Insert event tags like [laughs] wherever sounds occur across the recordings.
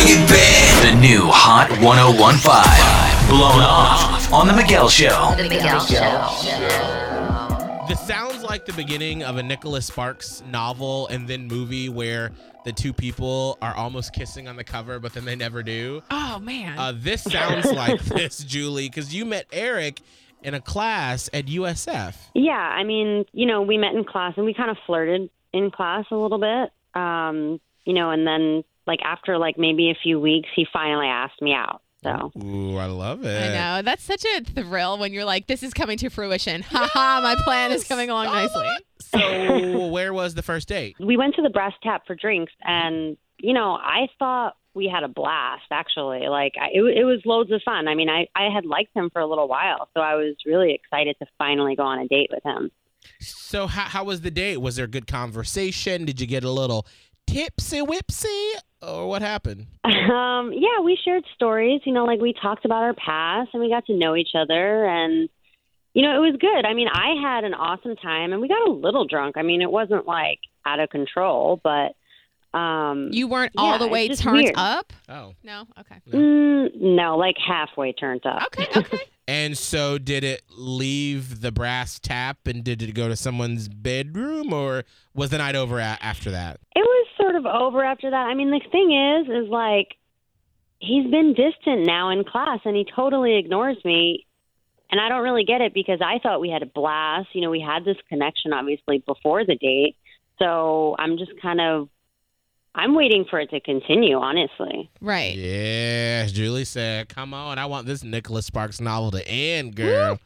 Bring it back. The new Hot 1015. Blown off on The Miguel Show. The Miguel Show. This sounds like the beginning of a Nicholas Sparks novel and then movie where the two people are almost kissing on the cover, but then they never do. Oh man. Uh, this sounds [laughs] like this, Julie, because you met Eric in a class at USF. Yeah, I mean, you know, we met in class and we kind of flirted in class a little bit. Um, you know, and then like after like maybe a few weeks, he finally asked me out. So Ooh, I love it. I know. That's such a thrill when you're like, this is coming to fruition. Haha, my plan is coming along nicely. So, [laughs] where was the first date? we went to the Brass Tap for drinks, and you know, I thought we had a blast. Actually, like I, it, it was loads of fun. I mean, I I had liked him for a little while, so I was really excited to finally go on a date with him. So, how, how was the date? Was there good conversation? Did you get a little tipsy whipsy? Or what happened? Um, yeah, we shared stories. You know, like we talked about our past, and we got to know each other, and you know, it was good. I mean, I had an awesome time, and we got a little drunk. I mean, it wasn't like out of control, but um, You weren't Yeah, all the way turned weird. up? Oh. No? Okay. mm, no, like halfway turned up. Okay, [laughs] okay. And so, did it leave the brass tap and did it go to someone's bedroom or was the night over a- after that? It was sort of over after that. I mean, the thing is, is like he's been distant now in class, and he totally ignores me. And I don't really get it because I thought we had a blast. You know, we had this connection obviously before the date. So I'm just kind of, I'm waiting for it to continue, honestly. Right. Yeah, Julie said, Come on, I want this Nicholas Sparks novel to end, girl.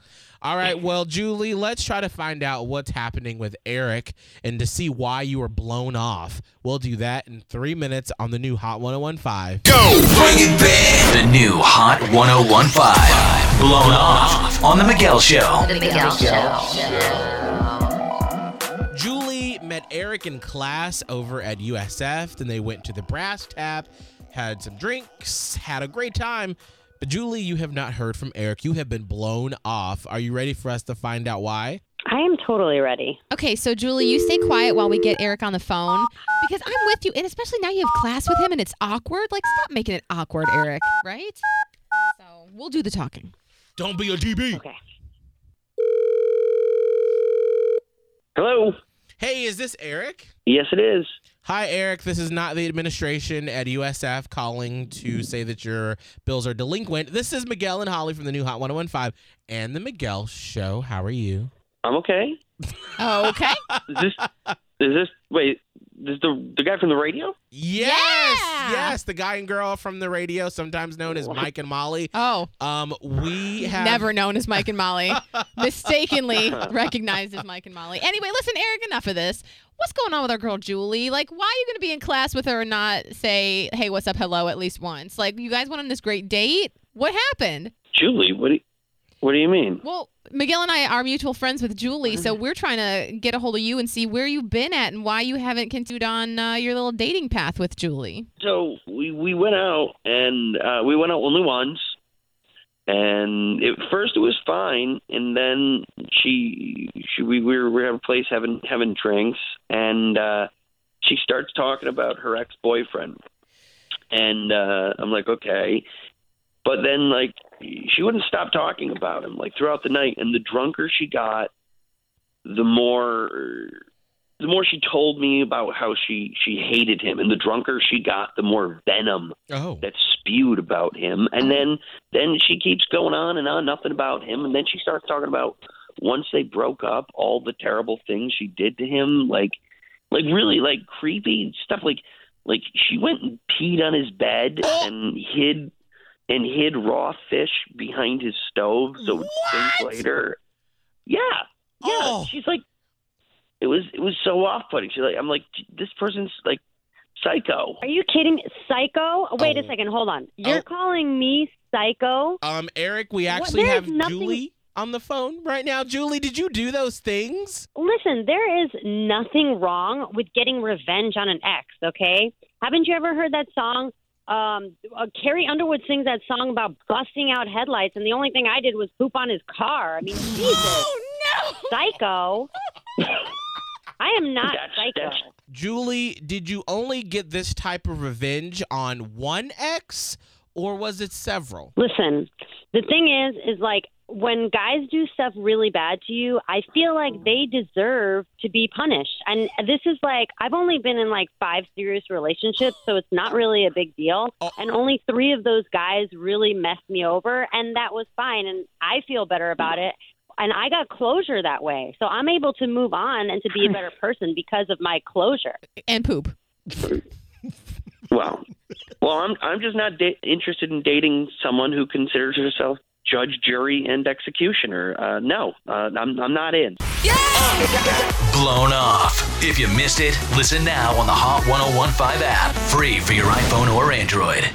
All right, well, Julie, let's try to find out what's happening with Eric and to see why you were blown off. We'll do that in three minutes on the new Hot 1015. Go. Bring it back. The new Hot 1015. Blown off on The Miguel Show. The Miguel Show. Julie met Eric in class over at USF. Then they went to the brass tap, had some drinks, had a great time. But Julie, you have not heard from Eric. You have been blown off. Are you ready for us to find out why? I am totally ready. Okay, so Julie, you stay quiet while we get Eric on the phone because I'm with you, and especially now you have class with him and it's awkward. Like, stop making it awkward, Eric. Right? So we'll do the talking. Don't be a DB. Okay. Hello. Hey, is this Eric? Yes, it is. Hi, Eric. This is not the administration at USF calling to say that your bills are delinquent. This is Miguel and Holly from the new Hot 1015 and the Miguel Show. How are you? I'm okay. Oh, okay. [laughs] Is this? is this? Wait. This the the guy from the radio? Yes, Yeah. yes, the guy and girl from the radio, sometimes known as Mike and Molly. Oh, Um, we have never known as Mike and Molly. [laughs] Mistakenly recognized as Mike and Molly. Anyway, listen, Eric, enough of this. What's going on with our girl Julie? Like, why are you going to be in class with her and not say, hey, what's up, hello, at least once? Like, you guys went on this great date? What happened? Julie. What do you, What do you mean? Well, Miguel and I are mutual friends with Julie, so we're trying to get a hold of you and see where you've been at and why you haven't continued on uh, your little dating path with Julie. So we we went out and uh, we went out only once, and at first it was fine, and then she she we, we were we were at a place having having drinks, and uh, she starts talking about her ex boyfriend, and uh, I'm like okay, but then like she wouldn't stop talking about him like throughout the night, and the drunker she got, the more the more she told me about how she she hated him. And the drunker she got the more venom Oh, that spewed about him. And then then she keeps going on and on nothing about him. And then she starts talking about once they broke up all the terrible things she did to him like like really like creepy stuff. Like like she went and peed on his bed oh. and hid and hid raw fish behind his stove so it would stink later yeah yeah Oh. she's like it was it was so off putting she's like i'm like this person's like psycho Are you kidding? Psycho? Wait Oh. a second. Hold on. You're Oh. calling me psycho? um, Eric, we actually There's have nothing- Julie on the phone right now. Julie, did you do those things? Listen, there is nothing wrong with getting revenge on an ex, okay? Haven't you ever heard that song? Um, uh, Carrie Underwood sings that song about busting out headlights, and the only thing I did was poop on his car. I mean, Jesus, Oh, no. psycho. I am not that's, psycho. that's Julie, did you only get this type of revenge on one ex or was it several? Listen, the thing is, is like when guys do stuff really bad to you, I feel like they deserve to be punished. And this is like, I've only been in like five serious relationships, so it's not really a big deal. Oh. And only three of those guys really messed me over, and that was fine. And I feel better about it. And I got closure that way. So I'm able to move on and to be a better [laughs] person because of my closure. And poop. Well, well, I'm I'm just not da- interested in dating someone who considers herself judge, jury, and executioner. Uh, no, uh, I'm I'm not in. Blown off. If you missed it, listen now on the Hot 1015 app, free for your iPhone or Android.